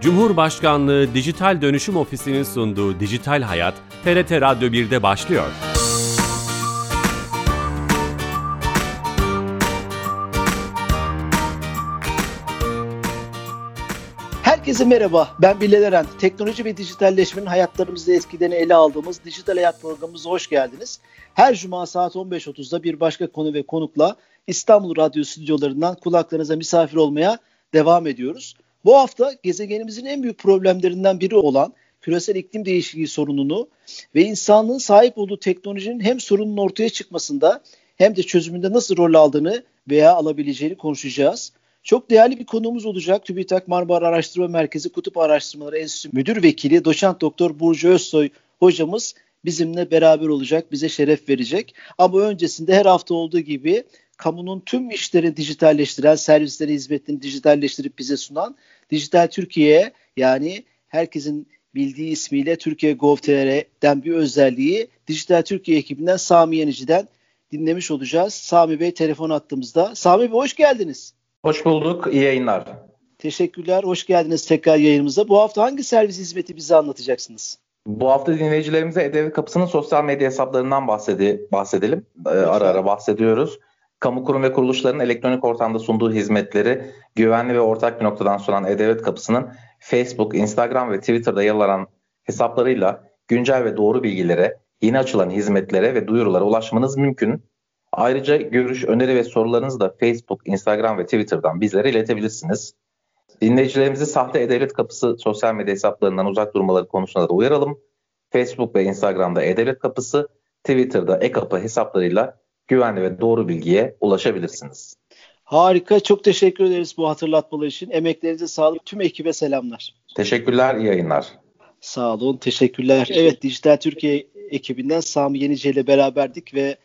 Cumhurbaşkanlığı Dijital Dönüşüm Ofisi'nin sunduğu Dijital Hayat, TRT Radyo 1'de başlıyor. Herkese merhaba, ben Bilal Eren. Teknoloji ve dijitalleşmenin hayatlarımızda etkilerini ele aldığımız Dijital Hayat programımıza hoş geldiniz. Her cuma saat 15.30'da bir başka konu ve konukla İstanbul Radyo stüdyolarından kulaklarınıza misafir olmaya devam ediyoruz. Bu hafta gezegenimizin en büyük problemlerinden biri olan küresel iklim değişikliği sorununu ve insanlığın sahip olduğu teknolojinin hem sorunun ortaya çıkmasında hem de çözümünde nasıl rol aldığını veya alabileceğini konuşacağız. Çok değerli bir konuğumuz olacak. TÜBİTAK Marmara Araştırma Merkezi Kutup Araştırmaları Enstitüsü Müdür Vekili Doçent Doktor Burcu Özsoy hocamız bizimle beraber olacak, bize şeref verecek. Ama öncesinde her hafta olduğu gibi kamunun tüm işleri dijitalleştiren, servisleri, hizmetlerini dijitalleştirip bize sunan Dijital Türkiye yani herkesin bildiği ismiyle Türkiye Gov.tr'den bir özelliği Dijital Türkiye ekibinden Sami Yenici'den dinlemiş olacağız. Sami Bey telefon attığımızda. Sami Bey hoş geldiniz. Hoş bulduk. İyi yayınlar. Teşekkürler. Hoş geldiniz tekrar yayınımıza. Bu hafta hangi servis hizmeti bize anlatacaksınız? Bu hafta dinleyicilerimize E-Devlet Kapısı'nın sosyal medya hesaplarından bahsedi, bahsedelim. Ee, ara ara bahsediyoruz. Kamu kurum ve kuruluşların elektronik ortamda sunduğu hizmetleri güvenli ve ortak bir noktadan sunan E-Devlet Kapısı'nın Facebook, Instagram ve Twitter'da yer alan hesaplarıyla güncel ve doğru bilgilere, yeni açılan hizmetlere ve duyurulara ulaşmanız mümkün. Ayrıca görüş, öneri ve sorularınızı da Facebook, Instagram ve Twitter'dan bizlere iletebilirsiniz. Dinleyicilerimizi sahte E-Devlet Kapısı sosyal medya hesaplarından uzak durmaları konusunda da uyaralım. Facebook ve Instagram'da E-Devlet Kapısı, Twitter'da E-Kapı hesaplarıyla güvenli ve doğru bilgiye ulaşabilirsiniz. Harika. Çok teşekkür ederiz bu hatırlatmalar için. Emeklerinize sağlık. Tüm ekibe selamlar. Teşekkürler. iyi yayınlar. Sağ olun. Teşekkürler. Evet Dijital Türkiye ekibinden Sami Yenice ile beraberdik ve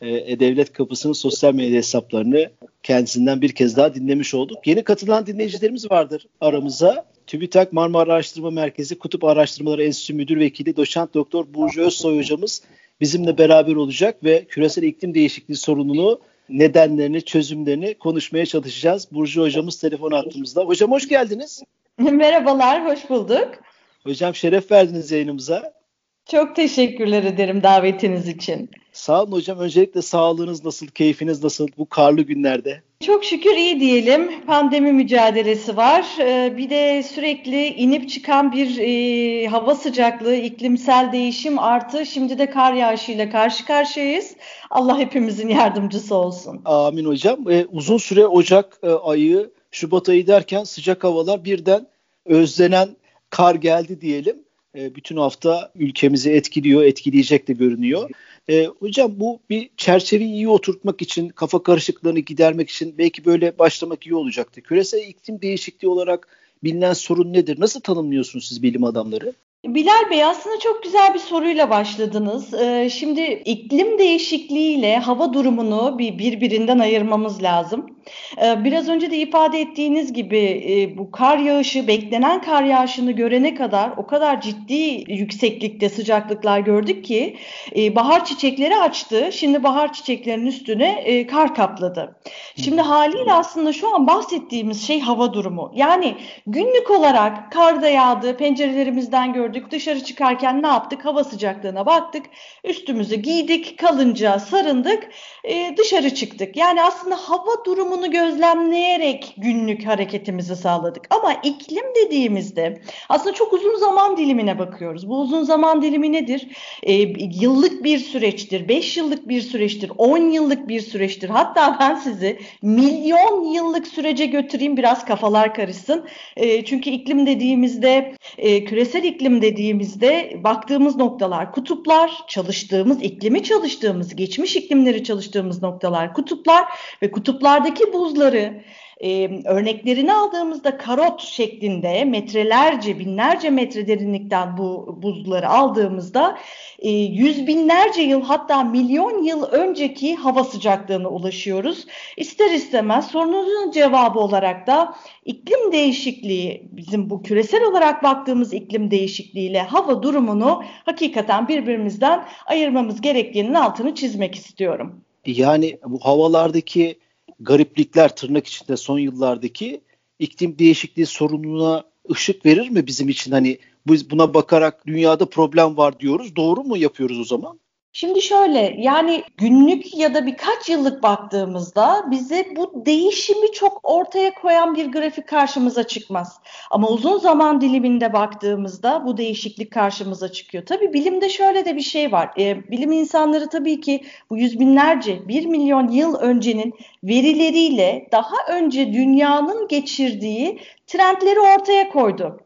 e, Devlet Kapısı'nın sosyal medya hesaplarını kendisinden bir kez daha dinlemiş olduk. Yeni katılan dinleyicilerimiz vardır aramıza. TÜBİTAK Marmara Araştırma Merkezi Kutup Araştırmaları Enstitüsü Müdür Vekili Doçent Doktor Burcu Özsoy hocamız bizimle beraber olacak ve küresel iklim değişikliği sorununu nedenlerini, çözümlerini konuşmaya çalışacağız. Burcu hocamız telefon attığımızda. Hocam hoş geldiniz. Merhabalar, hoş bulduk. Hocam şeref verdiniz yayınımıza. Çok teşekkürler ederim davetiniz için. Sağ olun hocam. Öncelikle sağlığınız nasıl, keyfiniz nasıl bu karlı günlerde? Çok şükür iyi diyelim. Pandemi mücadelesi var. Ee, bir de sürekli inip çıkan bir e, hava sıcaklığı, iklimsel değişim artı şimdi de kar yağışıyla karşı karşıyayız. Allah hepimizin yardımcısı olsun. Amin hocam. Ee, uzun süre Ocak e, ayı, Şubat ayı derken sıcak havalar birden özlenen kar geldi diyelim. E, bütün hafta ülkemizi etkiliyor, etkileyecek de görünüyor. E, hocam bu bir çerçeveyi iyi oturtmak için, kafa karışıklığını gidermek için belki böyle başlamak iyi olacaktı. Küresel iklim değişikliği olarak bilinen sorun nedir? Nasıl tanımlıyorsunuz siz bilim adamları? Bilal Bey aslında çok güzel bir soruyla başladınız. Ee, şimdi iklim değişikliğiyle hava durumunu bir birbirinden ayırmamız lazım. Ee, biraz önce de ifade ettiğiniz gibi e, bu kar yağışı, beklenen kar yağışını görene kadar o kadar ciddi yükseklikte sıcaklıklar gördük ki e, bahar çiçekleri açtı. Şimdi bahar çiçeklerinin üstüne e, kar kapladı. Şimdi haliyle aslında şu an bahsettiğimiz şey hava durumu. Yani günlük olarak kar da yağdı, pencerelerimizden gördük. Dışarı çıkarken ne yaptık? Hava sıcaklığına baktık. Üstümüzü giydik, kalınca sarındık, dışarı çıktık. Yani aslında hava durumu durumunu gözlemleyerek günlük hareketimizi sağladık. Ama iklim dediğimizde aslında çok uzun zaman dilimine bakıyoruz. Bu uzun zaman dilimi nedir? E, yıllık bir süreçtir, 5 yıllık bir süreçtir, 10 yıllık bir süreçtir. Hatta ben sizi milyon yıllık sürece götüreyim biraz kafalar karışsın. E, çünkü iklim dediğimizde, e, küresel iklim dediğimizde baktığımız noktalar kutuplar, çalıştığımız, iklimi çalıştığımız, geçmiş iklimleri çalıştığımız noktalar kutuplar ve kutuplardaki buzları e, örneklerini aldığımızda karot şeklinde metrelerce, binlerce metre derinlikten bu buzları aldığımızda e, yüz binlerce yıl hatta milyon yıl önceki hava sıcaklığına ulaşıyoruz. İster istemez sorunuzun cevabı olarak da iklim değişikliği, bizim bu küresel olarak baktığımız iklim değişikliğiyle hava durumunu hakikaten birbirimizden ayırmamız gerektiğinin altını çizmek istiyorum. Yani bu havalardaki gariplikler tırnak içinde son yıllardaki iklim değişikliği sorununa ışık verir mi bizim için hani biz buna bakarak dünyada problem var diyoruz. Doğru mu yapıyoruz o zaman? Şimdi şöyle yani günlük ya da birkaç yıllık baktığımızda bize bu değişimi çok ortaya koyan bir grafik karşımıza çıkmaz. Ama uzun zaman diliminde baktığımızda bu değişiklik karşımıza çıkıyor. Tabii bilimde şöyle de bir şey var. E, bilim insanları tabii ki bu yüz binlerce, bir milyon yıl öncenin verileriyle daha önce dünyanın geçirdiği trendleri ortaya koydu.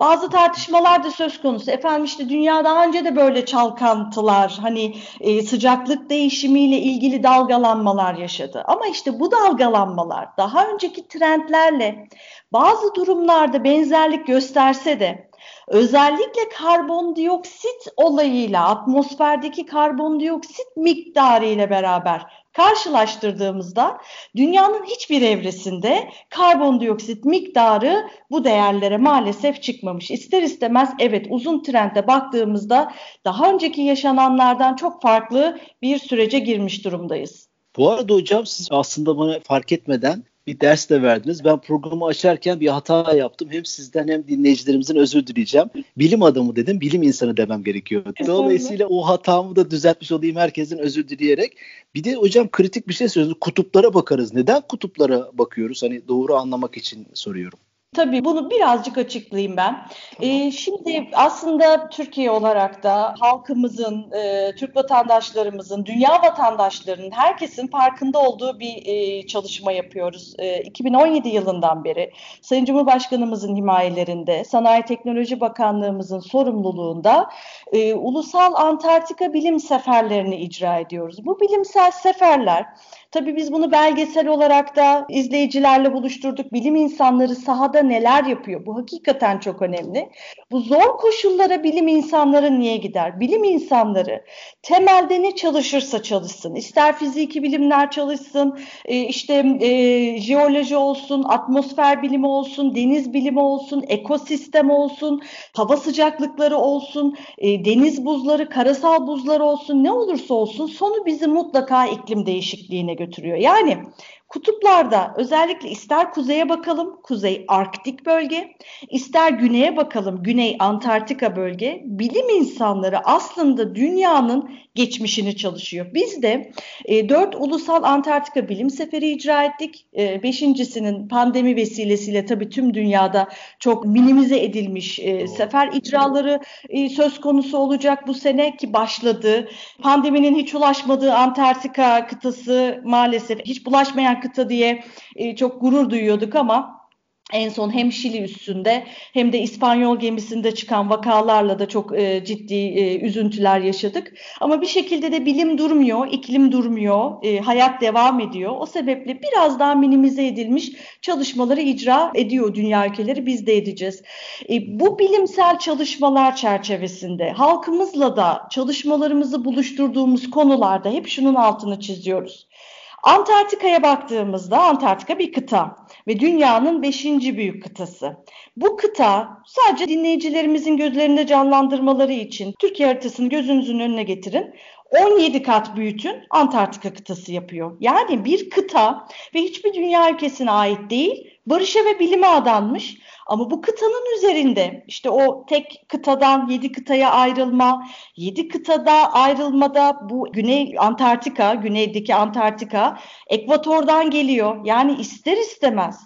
Bazı tartışmalar da söz konusu. Efendim işte dünya daha önce de böyle çalkantılar, hani e, sıcaklık değişimiyle ilgili dalgalanmalar yaşadı. Ama işte bu dalgalanmalar daha önceki trendlerle bazı durumlarda benzerlik gösterse de özellikle karbondioksit olayıyla atmosferdeki karbondioksit miktarı ile beraber karşılaştırdığımızda dünyanın hiçbir evresinde karbondioksit miktarı bu değerlere maalesef çıkmamış. İster istemez evet uzun trende baktığımızda daha önceki yaşananlardan çok farklı bir sürece girmiş durumdayız. Bu arada hocam siz aslında bana fark etmeden bir ders de verdiniz. Ben programı açarken bir hata yaptım. Hem sizden hem dinleyicilerimizin özür dileyeceğim. Bilim adamı dedim, bilim insanı demem gerekiyor. Dolayısıyla o hatamı da düzeltmiş olayım herkesin özür dileyerek. Bir de hocam kritik bir şey söylüyorsunuz. Kutuplara bakarız. Neden kutuplara bakıyoruz? Hani doğru anlamak için soruyorum. Tabii bunu birazcık açıklayayım ben. Ee, şimdi aslında Türkiye olarak da halkımızın, e, Türk vatandaşlarımızın, dünya vatandaşlarının, herkesin farkında olduğu bir e, çalışma yapıyoruz. E, 2017 yılından beri Sayın Cumhurbaşkanımızın himayelerinde, Sanayi Teknoloji Bakanlığımızın sorumluluğunda e, ulusal Antarktika bilim seferlerini icra ediyoruz. Bu bilimsel seferler Tabii biz bunu belgesel olarak da izleyicilerle buluşturduk. Bilim insanları sahada neler yapıyor? Bu hakikaten çok önemli. Bu zor koşullara bilim insanları niye gider? Bilim insanları temelde ne çalışırsa çalışsın. İster fiziki bilimler çalışsın, e, işte e, jeoloji olsun, atmosfer bilimi olsun, deniz bilimi olsun, ekosistem olsun, hava sıcaklıkları olsun, e, deniz buzları, karasal buzlar olsun ne olursa olsun sonu bizi mutlaka iklim değişikliğine götürüyor. Yani Kutuplarda özellikle ister kuzeye bakalım, kuzey Arktik bölge, ister güneye bakalım, güney Antarktika bölge, bilim insanları aslında dünyanın geçmişini çalışıyor. Biz de e, 4 ulusal Antarktika bilim seferi icra ettik. E, beşincisinin pandemi vesilesiyle tabii tüm dünyada çok minimize edilmiş e, sefer icraları e, söz konusu olacak bu sene ki başladı. Pandeminin hiç ulaşmadığı Antarktika kıtası maalesef hiç bulaşmayan kıta diye e, çok gurur duyuyorduk ama en son hem Şili üstünde hem de İspanyol gemisinde çıkan vakalarla da çok e, ciddi e, üzüntüler yaşadık. Ama bir şekilde de bilim durmuyor, iklim durmuyor, e, hayat devam ediyor. O sebeple biraz daha minimize edilmiş çalışmaları icra ediyor dünya ülkeleri, biz de edeceğiz. E, bu bilimsel çalışmalar çerçevesinde halkımızla da çalışmalarımızı buluşturduğumuz konularda hep şunun altını çiziyoruz. Antarktika'ya baktığımızda Antarktika bir kıta ve dünyanın beşinci büyük kıtası. Bu kıta sadece dinleyicilerimizin gözlerinde canlandırmaları için Türkiye haritasını gözünüzün önüne getirin. 17 kat büyütün Antarktika kıtası yapıyor. Yani bir kıta ve hiçbir dünya ülkesine ait değil, barışa ve bilime adanmış ama bu kıtanın üzerinde işte o tek kıtadan yedi kıtaya ayrılma, yedi kıtada ayrılmada bu Güney Antarktika, güneydeki Antarktika ekvatordan geliyor. Yani ister istemez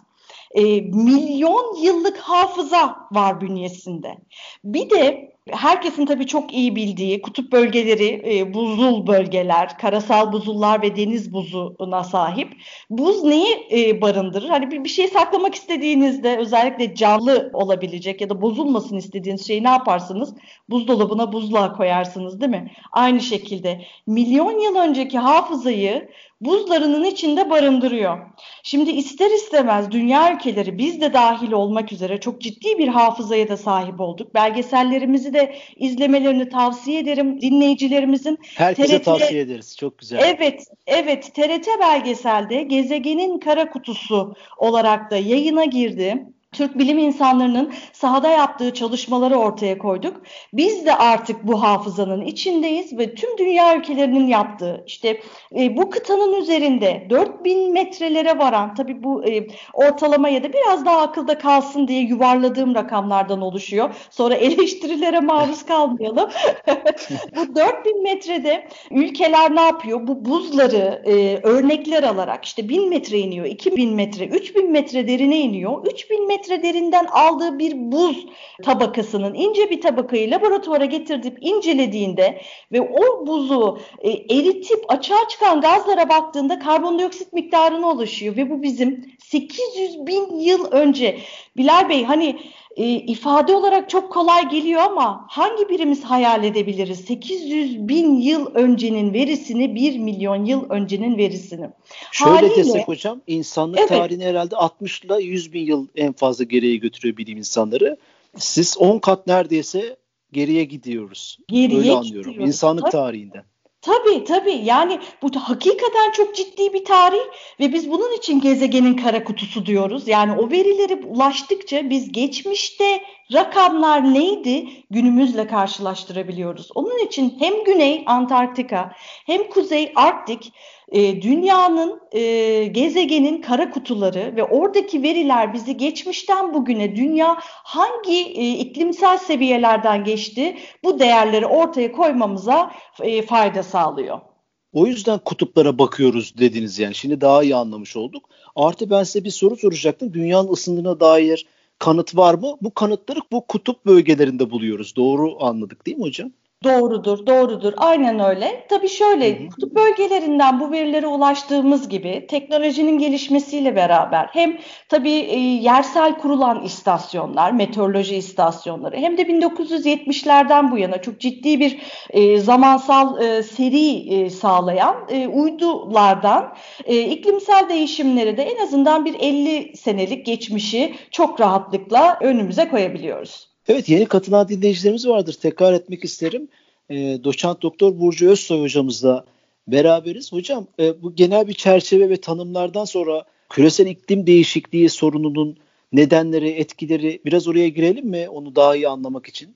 e, milyon yıllık hafıza var bünyesinde. Bir de herkesin tabii çok iyi bildiği kutup bölgeleri e, buzul bölgeler, karasal buzullar ve deniz buzuna sahip. Buz neyi e, barındırır? Hani bir, bir şey saklamak istediğinizde özellikle canlı olabilecek ya da bozulmasın istediğiniz şeyi ne yaparsınız? Buzdolabına buzluğa koyarsınız değil mi? Aynı şekilde milyon yıl önceki hafızayı buzlarının içinde barındırıyor. Şimdi ister istemez dünya ülkeleri biz de dahil olmak üzere çok ciddi bir hafızaya da sahip olduk. Belgesellerimizi de izlemelerini tavsiye ederim dinleyicilerimizin. Herkese TRT, tavsiye ederiz. Çok güzel. Evet, evet. TRT belgeselde gezegenin kara kutusu olarak da yayına girdi. Türk bilim insanlarının sahada yaptığı çalışmaları ortaya koyduk. Biz de artık bu hafızanın içindeyiz ve tüm dünya ülkelerinin yaptığı işte e, bu kıtanın üzerinde 4000 metrelere varan tabii bu e, ortalama ya da biraz daha akılda kalsın diye yuvarladığım rakamlardan oluşuyor. Sonra eleştirilere maruz kalmayalım. bu 4000 metrede ülkeler ne yapıyor? Bu buzları e, örnekler alarak işte 1000 metre iniyor, 2000 metre, 3000 metre derine iniyor. 3000 metre metre derinden aldığı bir buz tabakasının ince bir tabakayı laboratuvara getirip incelediğinde ve o buzu e, eritip açığa çıkan gazlara baktığında karbondioksit miktarına ulaşıyor. Ve bu bizim 800 bin yıl önce Bilal Bey hani e, ifade olarak çok kolay geliyor ama hangi birimiz hayal edebiliriz? 800 bin yıl öncenin verisini, 1 milyon yıl öncenin verisini. Şöyle Haliyle, desek hocam, insanlık evet. tarihini herhalde 60 ile 100 bin yıl en fazla geriye götürüyor bilim insanları. Siz 10 kat neredeyse geriye gidiyoruz. Geriye Öyle anlıyorum. Gidiyoruz. İnsanlık tarihinden. Tabii tabii yani bu hakikaten çok ciddi bir tarih ve biz bunun için gezegenin kara kutusu diyoruz. Yani o verilere ulaştıkça biz geçmişte rakamlar neydi günümüzle karşılaştırabiliyoruz. Onun için hem Güney Antarktika hem Kuzey Arktik e, dünyanın, e, gezegenin kara kutuları ve oradaki veriler bizi geçmişten bugüne dünya hangi e, iklimsel seviyelerden geçti bu değerleri ortaya koymamıza e, fayda sağlıyor. O yüzden kutuplara bakıyoruz dediniz yani. Şimdi daha iyi anlamış olduk. Artı ben size bir soru soracaktım. Dünyanın ısındığına dair kanıt var mı? Bu kanıtları bu kutup bölgelerinde buluyoruz. Doğru anladık değil mi hocam? Doğrudur, doğrudur. Aynen öyle. Tabii şöyle, kutup bölgelerinden bu verilere ulaştığımız gibi teknolojinin gelişmesiyle beraber hem tabii e, yersel kurulan istasyonlar, meteoroloji istasyonları hem de 1970'lerden bu yana çok ciddi bir e, zamansal e, seri e, sağlayan e, uydulardan e, iklimsel değişimleri de en azından bir 50 senelik geçmişi çok rahatlıkla önümüze koyabiliyoruz. Evet yeni katılan dinleyicilerimiz vardır. Tekrar etmek isterim. E, doçent doktor Burcu Özsoy hocamızla beraberiz. Hocam e, bu genel bir çerçeve ve tanımlardan sonra küresel iklim değişikliği sorununun nedenleri, etkileri biraz oraya girelim mi onu daha iyi anlamak için?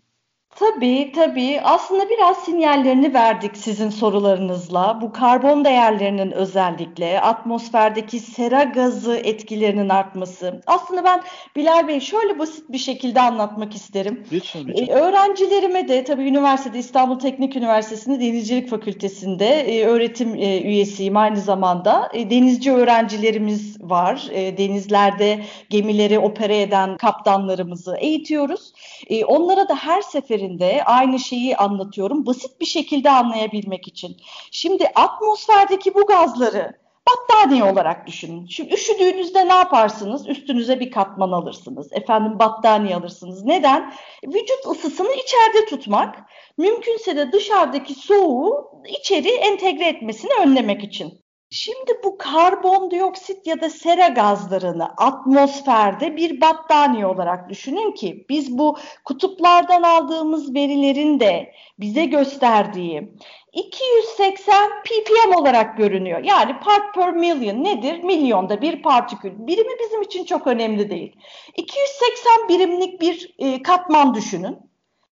Tabii tabii. Aslında biraz sinyallerini verdik sizin sorularınızla. Bu karbon değerlerinin özellikle atmosferdeki sera gazı etkilerinin artması. Aslında ben Bilal Bey şöyle basit bir şekilde anlatmak isterim. Lütfen lütfen. Ee, öğrencilerime de tabii üniversitede İstanbul Teknik Üniversitesi'nde Denizcilik Fakültesi'nde e, öğretim e, üyesiyim aynı zamanda. E, denizci öğrencilerimiz var. E, denizlerde gemileri opere eden kaptanlarımızı eğitiyoruz. E, onlara da her seferin seferinde aynı şeyi anlatıyorum basit bir şekilde anlayabilmek için. Şimdi atmosferdeki bu gazları battaniye olarak düşünün. Şimdi üşüdüğünüzde ne yaparsınız? Üstünüze bir katman alırsınız. Efendim battaniye alırsınız. Neden? Vücut ısısını içeride tutmak, mümkünse de dışarıdaki soğuğu içeri entegre etmesini önlemek için. Şimdi bu karbondioksit ya da sera gazlarını atmosferde bir battaniye olarak düşünün ki biz bu kutuplardan aldığımız verilerin de bize gösterdiği 280 ppm olarak görünüyor. Yani part per million nedir? Milyonda bir partikül. Birimi bizim için çok önemli değil. 280 birimlik bir e, katman düşünün.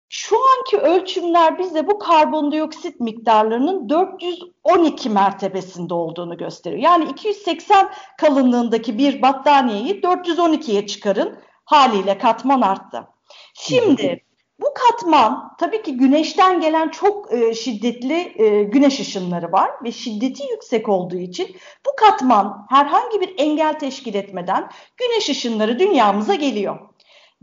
Şu anki ölçümler bize bu karbondioksit miktarlarının 412 mertebesinde olduğunu gösteriyor. Yani 280 kalınlığındaki bir battaniyeyi 412'ye çıkarın haliyle katman arttı. Şimdi bu katman tabii ki güneşten gelen çok e, şiddetli e, güneş ışınları var ve şiddeti yüksek olduğu için bu katman herhangi bir engel teşkil etmeden güneş ışınları dünyamıza geliyor.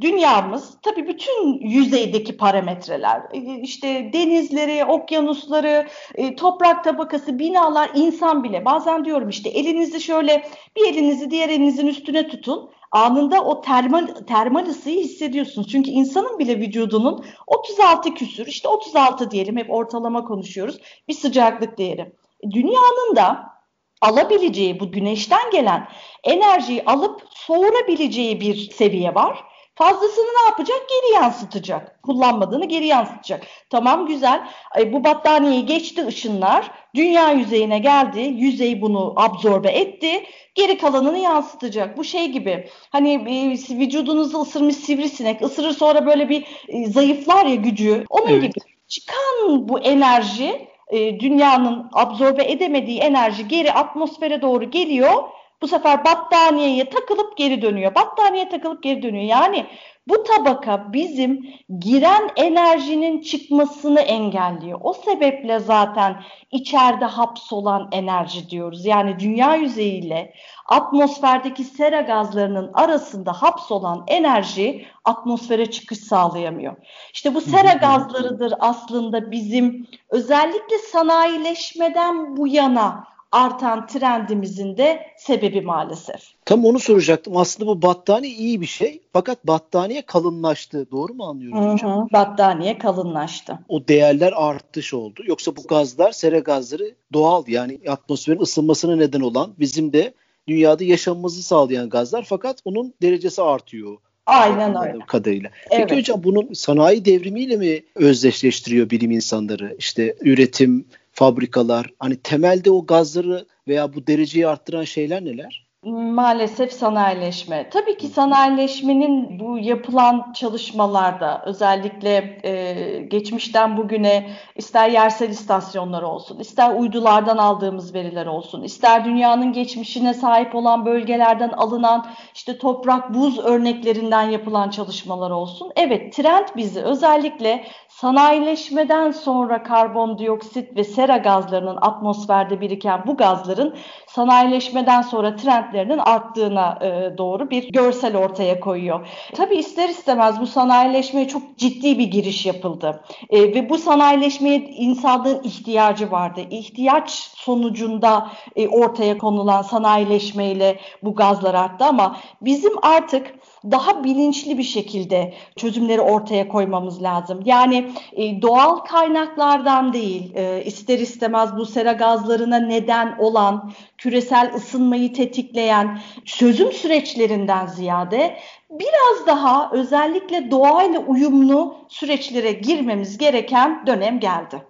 Dünyamız tabii bütün yüzeydeki parametreler e, işte denizleri, okyanusları, e, toprak tabakası, binalar, insan bile bazen diyorum işte elinizi şöyle bir elinizi diğer elinizin üstüne tutun anında o termal, termal ısıyı hissediyorsunuz. Çünkü insanın bile vücudunun 36 küsür işte 36 diyelim hep ortalama konuşuyoruz bir sıcaklık değeri. Dünyanın da alabileceği bu güneşten gelen enerjiyi alıp soğurabileceği bir seviye var Fazlasını ne yapacak? Geri yansıtacak. Kullanmadığını geri yansıtacak. Tamam güzel. E, bu battaniyeyi geçti ışınlar. Dünya yüzeyine geldi. Yüzey bunu absorbe etti. Geri kalanını yansıtacak. Bu şey gibi. Hani e, vücudunuzu ısırmış sivrisinek ısırır sonra böyle bir e, zayıflar ya gücü. Onun evet. gibi. Çıkan bu enerji e, dünyanın absorbe edemediği enerji geri atmosfere doğru geliyor bu sefer battaniyeye takılıp geri dönüyor. Battaniyeye takılıp geri dönüyor. Yani bu tabaka bizim giren enerjinin çıkmasını engelliyor. O sebeple zaten içeride hapsolan enerji diyoruz. Yani dünya yüzeyiyle atmosferdeki sera gazlarının arasında hapsolan enerji atmosfere çıkış sağlayamıyor. İşte bu sera gazlarıdır aslında bizim özellikle sanayileşmeden bu yana artan trendimizin de sebebi maalesef. Tam onu soracaktım. Aslında bu battaniye iyi bir şey. Fakat battaniye kalınlaştı. Doğru mu anlıyorum hı hı, hocam? Battaniye kalınlaştı. O değerler artış oldu. Yoksa bu gazlar, sera gazları doğal yani atmosferin ısınmasına neden olan bizim de dünyada yaşamımızı sağlayan gazlar fakat onun derecesi artıyor. Aynen öyle. Kadarıyla. Evet. Peki hocam bunun sanayi devrimiyle mi özdeşleştiriyor bilim insanları? İşte üretim, fabrikalar hani temelde o gazları veya bu dereceyi arttıran şeyler neler? Maalesef sanayileşme. Tabii ki sanayileşmenin bu yapılan çalışmalarda özellikle e, geçmişten bugüne ister yersel istasyonlar olsun, ister uydulardan aldığımız veriler olsun, ister dünyanın geçmişine sahip olan bölgelerden alınan işte toprak buz örneklerinden yapılan çalışmalar olsun. Evet trend bizi özellikle sanayileşmeden sonra karbondioksit ve sera gazlarının atmosferde biriken bu gazların sanayileşmeden sonra trendlerinin arttığına e, doğru bir görsel ortaya koyuyor. Tabii ister istemez bu sanayileşmeye çok ciddi bir giriş yapıldı. E, ve bu sanayileşmeye insanlığın ihtiyacı vardı. İhtiyaç sonucunda e, ortaya konulan sanayileşmeyle bu gazlar arttı ama bizim artık daha bilinçli bir şekilde çözümleri ortaya koymamız lazım. Yani e, doğal kaynaklardan değil, e, ister istemez bu sera gazlarına neden olan, küresel ısınmayı tetikleyen çözüm süreçlerinden ziyade biraz daha özellikle doğayla uyumlu süreçlere girmemiz gereken dönem geldi.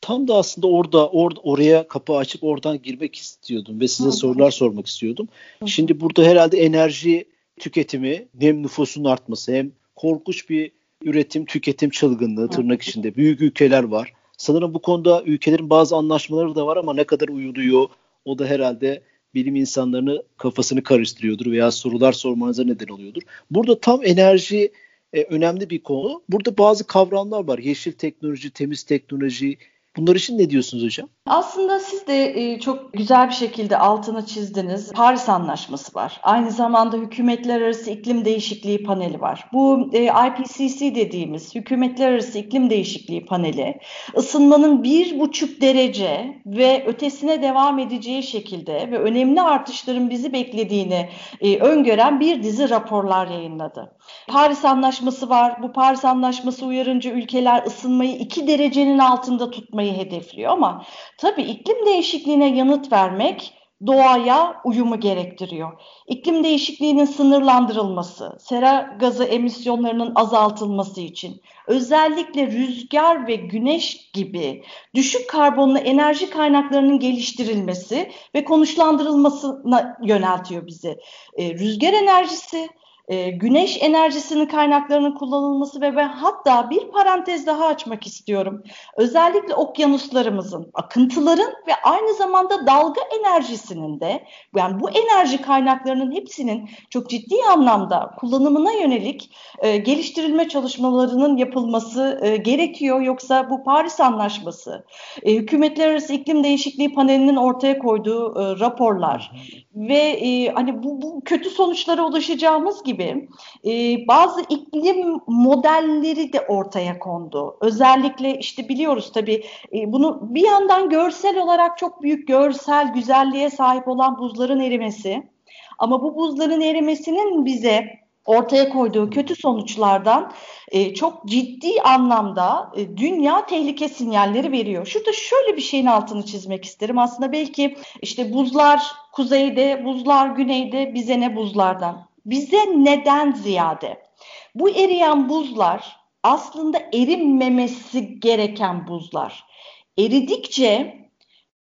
Tam da aslında orada or, oraya kapı açıp oradan girmek istiyordum ve size Hı. sorular sormak istiyordum. Hı. Şimdi burada herhalde enerji tüketimi hem nüfusun artması hem korkunç bir üretim tüketim çılgınlığı tırnak içinde büyük ülkeler var. Sanırım bu konuda ülkelerin bazı anlaşmaları da var ama ne kadar uyuluyor o da herhalde bilim insanlarını kafasını karıştırıyordur veya sorular sormanıza neden oluyordur. Burada tam enerji e, önemli bir konu. Burada bazı kavramlar var. Yeşil teknoloji, temiz teknoloji, Bunlar için ne diyorsunuz hocam? Aslında siz de e, çok güzel bir şekilde altını çizdiniz. Paris Anlaşması var. Aynı zamanda Hükümetler Arası İklim Değişikliği Paneli var. Bu e, IPCC dediğimiz Hükümetler Arası İklim Değişikliği Paneli ısınmanın bir buçuk derece ve ötesine devam edeceği şekilde ve önemli artışların bizi beklediğini e, öngören bir dizi raporlar yayınladı. Paris Anlaşması var. Bu Paris Anlaşması uyarınca ülkeler ısınmayı iki derecenin altında tutmayı hedefliyor ama tabii iklim değişikliğine yanıt vermek doğaya uyumu gerektiriyor. İklim değişikliğinin sınırlandırılması, sera gazı emisyonlarının azaltılması için özellikle rüzgar ve güneş gibi düşük karbonlu enerji kaynaklarının geliştirilmesi ve konuşlandırılmasına yöneltiyor bizi. E, rüzgar enerjisi, e, güneş enerjisinin kaynaklarının kullanılması ve ben hatta bir parantez daha açmak istiyorum. Özellikle okyanuslarımızın, akıntıların ve aynı zamanda dalga enerjisinin de yani bu enerji kaynaklarının hepsinin çok ciddi anlamda kullanımına yönelik e, geliştirilme çalışmalarının yapılması e, gerekiyor. Yoksa bu Paris Anlaşması, e, Hükümetler Arası İklim Değişikliği Paneli'nin ortaya koyduğu e, raporlar ve e, hani bu, bu kötü sonuçlara ulaşacağımız gibi e, bazı iklim modelleri de ortaya kondu. Özellikle işte biliyoruz tabii e, bunu bir yandan görsel olarak çok büyük görsel güzelliğe sahip olan buzların erimesi ama bu buzların erimesinin bize ortaya koyduğu kötü sonuçlardan e, çok ciddi anlamda e, dünya tehlike sinyalleri veriyor. Şurada şöyle bir şeyin altını çizmek isterim. Aslında belki işte buzlar kuzeyde, buzlar güneyde bize ne buzlardan? Bize neden ziyade? Bu eriyen buzlar aslında erinmemesi gereken buzlar. Eridikçe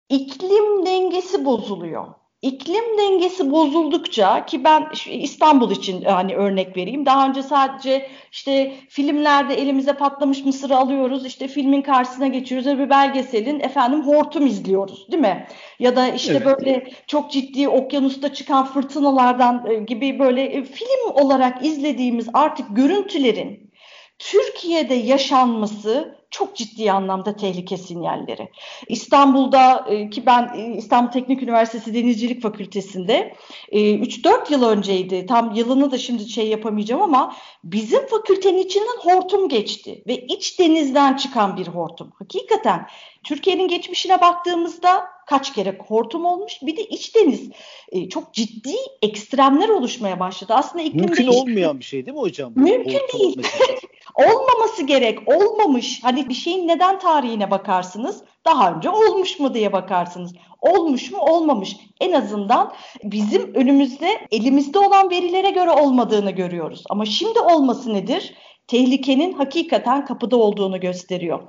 iklim dengesi bozuluyor. İklim dengesi bozuldukça ki ben İstanbul için hani örnek vereyim. Daha önce sadece işte filmlerde elimize patlamış mısırı alıyoruz. işte filmin karşısına geçiyoruz bir belgeselin efendim hortum izliyoruz değil mi? Ya da işte evet. böyle çok ciddi okyanusta çıkan fırtınalardan e, gibi böyle e, film olarak izlediğimiz artık görüntülerin Türkiye'de yaşanması çok ciddi anlamda tehlike sinyalleri. İstanbul'da e, ki ben e, İstanbul Teknik Üniversitesi Denizcilik Fakültesi'nde 3-4 e, yıl önceydi. Tam yılını da şimdi şey yapamayacağım ama bizim fakültenin içinden hortum geçti ve iç denizden çıkan bir hortum. Hakikaten Türkiye'nin geçmişine baktığımızda kaç kere hortum olmuş. Bir de iç deniz e, çok ciddi ekstremler oluşmaya başladı. Aslında iklim Mümkün değişti. olmayan bir şey değil mi hocam? Mümkün hortum değil. Olmaması gerek. Olmamış. Hani bir şeyin neden tarihine bakarsınız? Daha önce olmuş mu diye bakarsınız. Olmuş mu olmamış. En azından bizim önümüzde elimizde olan verilere göre olmadığını görüyoruz. Ama şimdi olması nedir? tehlikenin hakikaten kapıda olduğunu gösteriyor.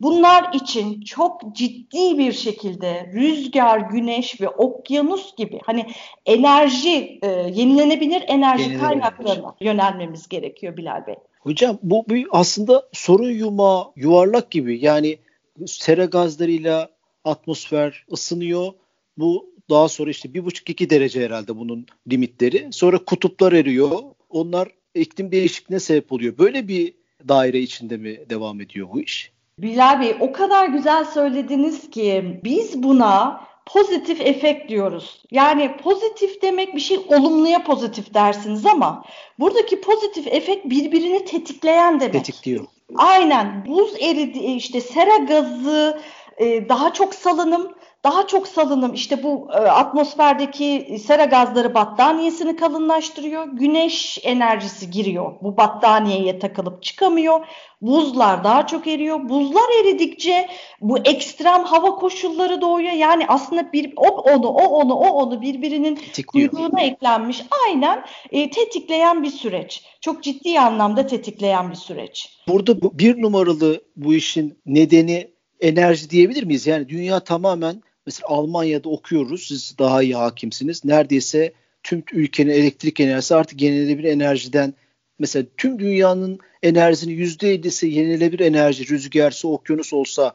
Bunlar için çok ciddi bir şekilde rüzgar, güneş ve okyanus gibi hani enerji, e, yenilenebilir enerji kaynaklarına yönelmemiz gerekiyor Bilal Bey. Hocam bu bir aslında sorun yumağı, yuvarlak gibi. Yani sera gazlarıyla atmosfer ısınıyor. Bu daha sonra işte bir buçuk iki derece herhalde bunun limitleri. Sonra kutuplar eriyor. Onlar iklim değişikliğine sebep oluyor. Böyle bir daire içinde mi devam ediyor bu iş? Bilal Bey o kadar güzel söylediniz ki biz buna pozitif efekt diyoruz. Yani pozitif demek bir şey olumluya pozitif dersiniz ama buradaki pozitif efekt birbirini tetikleyen demek. Tetikliyor. Aynen buz eridi işte sera gazı e, daha çok salınım daha çok salınım işte bu e, atmosferdeki sera gazları battaniyesini kalınlaştırıyor. Güneş enerjisi giriyor. Bu battaniyeye takılıp çıkamıyor. Buzlar daha çok eriyor. Buzlar eridikçe bu ekstrem hava koşulları doğuyor. Yani aslında bir o onu o onu o onu birbirinin kuyruğuna eklenmiş aynen e, tetikleyen bir süreç. Çok ciddi anlamda tetikleyen bir süreç. Burada bu, bir numaralı bu işin nedeni enerji diyebilir miyiz? Yani dünya tamamen Mesela Almanya'da okuyoruz. Siz daha iyi hakimsiniz. Neredeyse tüm ülkenin elektrik enerjisi artık yenilenebilir enerjiden mesela tüm dünyanın enerjisinin %50'si yenilenebilir enerji, rüzgarsı, okyanus olsa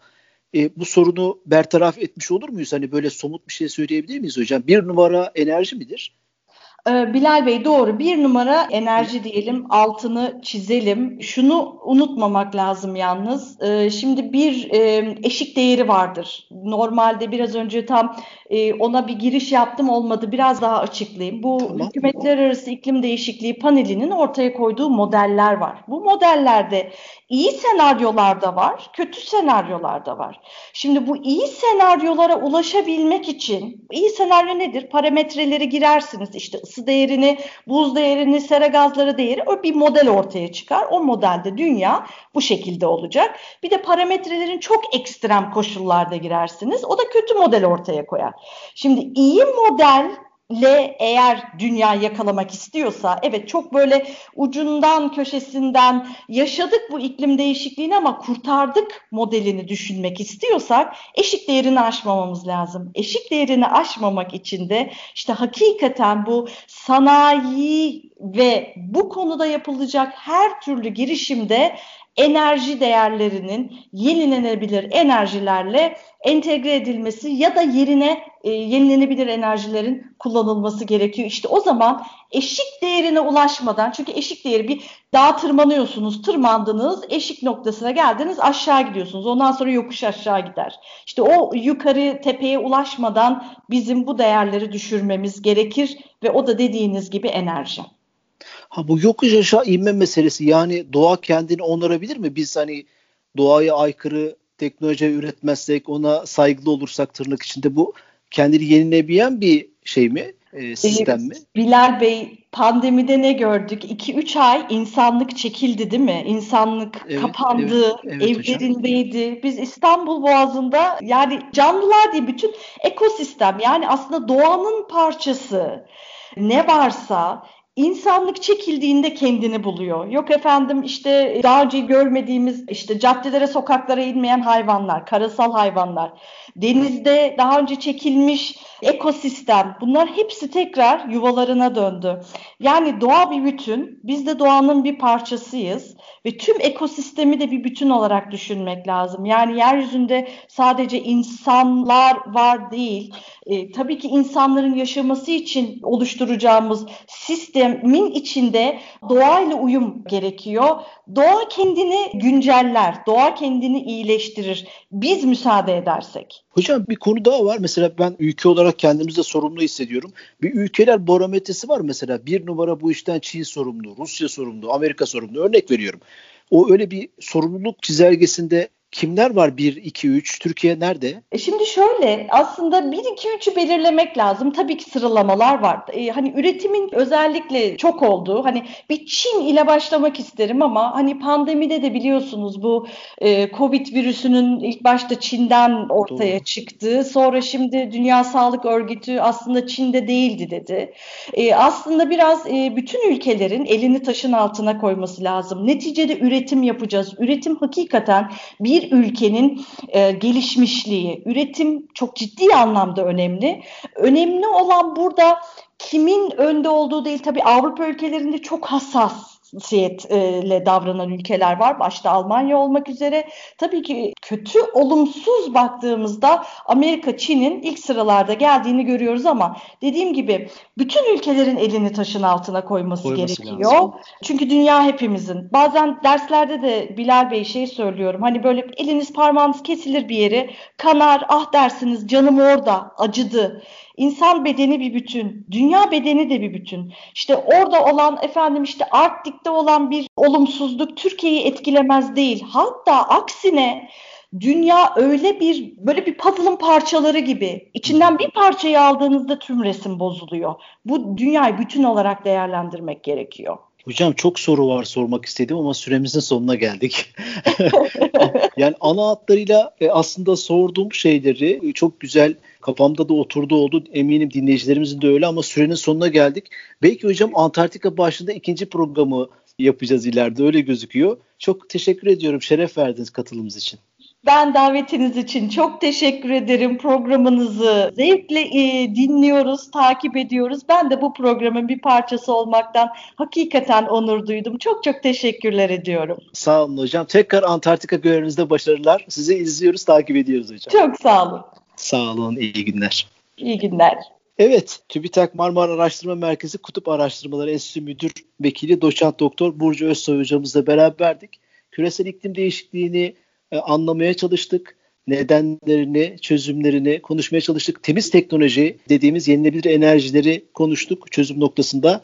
e, bu sorunu bertaraf etmiş olur muyuz? Hani böyle somut bir şey söyleyebilir miyiz hocam? Bir numara enerji midir? Ee, Bilal Bey doğru bir numara enerji diyelim altını çizelim. Şunu unutmamak lazım yalnız. Ee, şimdi bir e, eşik değeri vardır. Normalde biraz önce tam e, ona bir giriş yaptım olmadı. Biraz daha açıklayayım. Bu tamam. hükümetler arası iklim değişikliği panelinin ortaya koyduğu modeller var. Bu modellerde iyi senaryolar da var, kötü senaryolar da var. Şimdi bu iyi senaryolara ulaşabilmek için iyi senaryo nedir? Parametreleri girersiniz. İşte ısı değerini, buz değerini, sera gazları değeri o bir model ortaya çıkar. O modelde dünya bu şekilde olacak. Bir de parametrelerin çok ekstrem koşullarda girersiniz. O da kötü model ortaya koyar. Şimdi iyi model le eğer dünya yakalamak istiyorsa evet çok böyle ucundan köşesinden yaşadık bu iklim değişikliğini ama kurtardık modelini düşünmek istiyorsak eşik değerini aşmamamız lazım. Eşik değerini aşmamak için de işte hakikaten bu sanayi ve bu konuda yapılacak her türlü girişimde enerji değerlerinin yenilenebilir enerjilerle entegre edilmesi ya da yerine e, yenilenebilir enerjilerin kullanılması gerekiyor. İşte o zaman eşik değerine ulaşmadan çünkü eşik değeri bir dağ tırmanıyorsunuz, tırmandınız, eşik noktasına geldiniz, aşağı gidiyorsunuz. Ondan sonra yokuş aşağı gider. İşte o yukarı tepeye ulaşmadan bizim bu değerleri düşürmemiz gerekir ve o da dediğiniz gibi enerji. Ha bu yokuş aşağı inme meselesi yani doğa kendini onarabilir mi? Biz hani doğaya aykırı teknoloji üretmezsek, ona saygılı olursak tırnak içinde bu kendini yenilebilen bir şey mi? E, sistem mi? Bilal Bey pandemide ne gördük? 2-3 ay insanlık çekildi değil mi? İnsanlık evet, kapandı, evet, evet evlerindeydi. Hocam. Biz İstanbul Boğazı'nda yani canlılar değil bütün ekosistem yani aslında doğanın parçası ne varsa İnsanlık çekildiğinde kendini buluyor. Yok efendim işte daha önce görmediğimiz işte caddelere sokaklara inmeyen hayvanlar, karasal hayvanlar, denizde daha önce çekilmiş ekosistem bunlar hepsi tekrar yuvalarına döndü. Yani doğa bir bütün, biz de doğanın bir parçasıyız ve tüm ekosistemi de bir bütün olarak düşünmek lazım. Yani yeryüzünde sadece insanlar var değil. E, tabii ki insanların yaşaması için oluşturacağımız sistemin içinde doğayla uyum gerekiyor. Doğa kendini günceller, doğa kendini iyileştirir. Biz müsaade edersek. Hocam bir konu daha var. Mesela ben ülke olarak kendimizde sorumlu hissediyorum. Bir ülkeler barometresi var mesela. Bir numara bu işten Çin sorumlu, Rusya sorumlu, Amerika sorumlu. Örnek veriyorum. O öyle bir sorumluluk çizelgesinde Kimler var 1, 2, 3? Türkiye nerede? E şimdi şöyle aslında 1, 2, 3'ü belirlemek lazım. Tabii ki sıralamalar var. E, hani üretimin özellikle çok olduğu hani bir Çin ile başlamak isterim ama hani pandemide de biliyorsunuz bu e, Covid virüsünün ilk başta Çin'den ortaya Doğru. çıktığı sonra şimdi Dünya Sağlık Örgütü aslında Çin'de değildi dedi. E, aslında biraz e, bütün ülkelerin elini taşın altına koyması lazım. Neticede üretim yapacağız. Üretim hakikaten bir bir ülkenin e, gelişmişliği, üretim çok ciddi anlamda önemli. Önemli olan burada kimin önde olduğu değil. Tabii Avrupa ülkelerinde çok hassas hassasiyetle davranan ülkeler var. Başta Almanya olmak üzere. Tabii ki kötü, olumsuz baktığımızda Amerika, Çin'in ilk sıralarda geldiğini görüyoruz ama dediğim gibi bütün ülkelerin elini taşın altına koyması, koyması gerekiyor. Lazım. Çünkü dünya hepimizin. Bazen derslerde de Bilal Bey şey söylüyorum. Hani böyle eliniz parmağınız kesilir bir yere kanar ah dersiniz canım orada acıdı. İnsan bedeni bir bütün, dünya bedeni de bir bütün. İşte orada olan efendim işte Arktik'te olan bir olumsuzluk Türkiye'yi etkilemez değil. Hatta aksine dünya öyle bir böyle bir puzzle'ın parçaları gibi. İçinden bir parçayı aldığınızda tüm resim bozuluyor. Bu dünyayı bütün olarak değerlendirmek gerekiyor. Hocam çok soru var sormak istedim ama süremizin sonuna geldik. yani ana hatlarıyla e, aslında sorduğum şeyleri çok güzel kafamda da oturdu oldu. Eminim dinleyicilerimizin de öyle ama sürenin sonuna geldik. Belki hocam Antarktika başında ikinci programı yapacağız ileride öyle gözüküyor. Çok teşekkür ediyorum. Şeref verdiniz katılımımız için. Ben davetiniz için çok teşekkür ederim. Programınızı zevkle e, dinliyoruz, takip ediyoruz. Ben de bu programın bir parçası olmaktan hakikaten onur duydum. Çok çok teşekkürler ediyorum. Sağ olun hocam. Tekrar Antarktika görevinizde başarılar. Sizi izliyoruz, takip ediyoruz hocam. Çok sağ olun. Sağ olun, iyi günler. İyi günler. Evet, TÜBİTAK Marmara Araştırma Merkezi Kutup Araştırmaları Enstitüsü Müdür Vekili Doçent Doktor Burcu Özsoy hocamızla beraberdik. Küresel iklim değişikliğini e, anlamaya çalıştık. Nedenlerini, çözümlerini konuşmaya çalıştık. Temiz teknoloji dediğimiz yenilebilir enerjileri konuştuk çözüm noktasında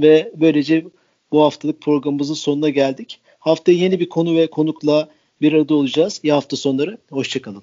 ve böylece bu haftalık programımızın sonuna geldik. Haftaya yeni bir konu ve konukla bir arada olacağız. İyi hafta sonları. Hoşçakalın.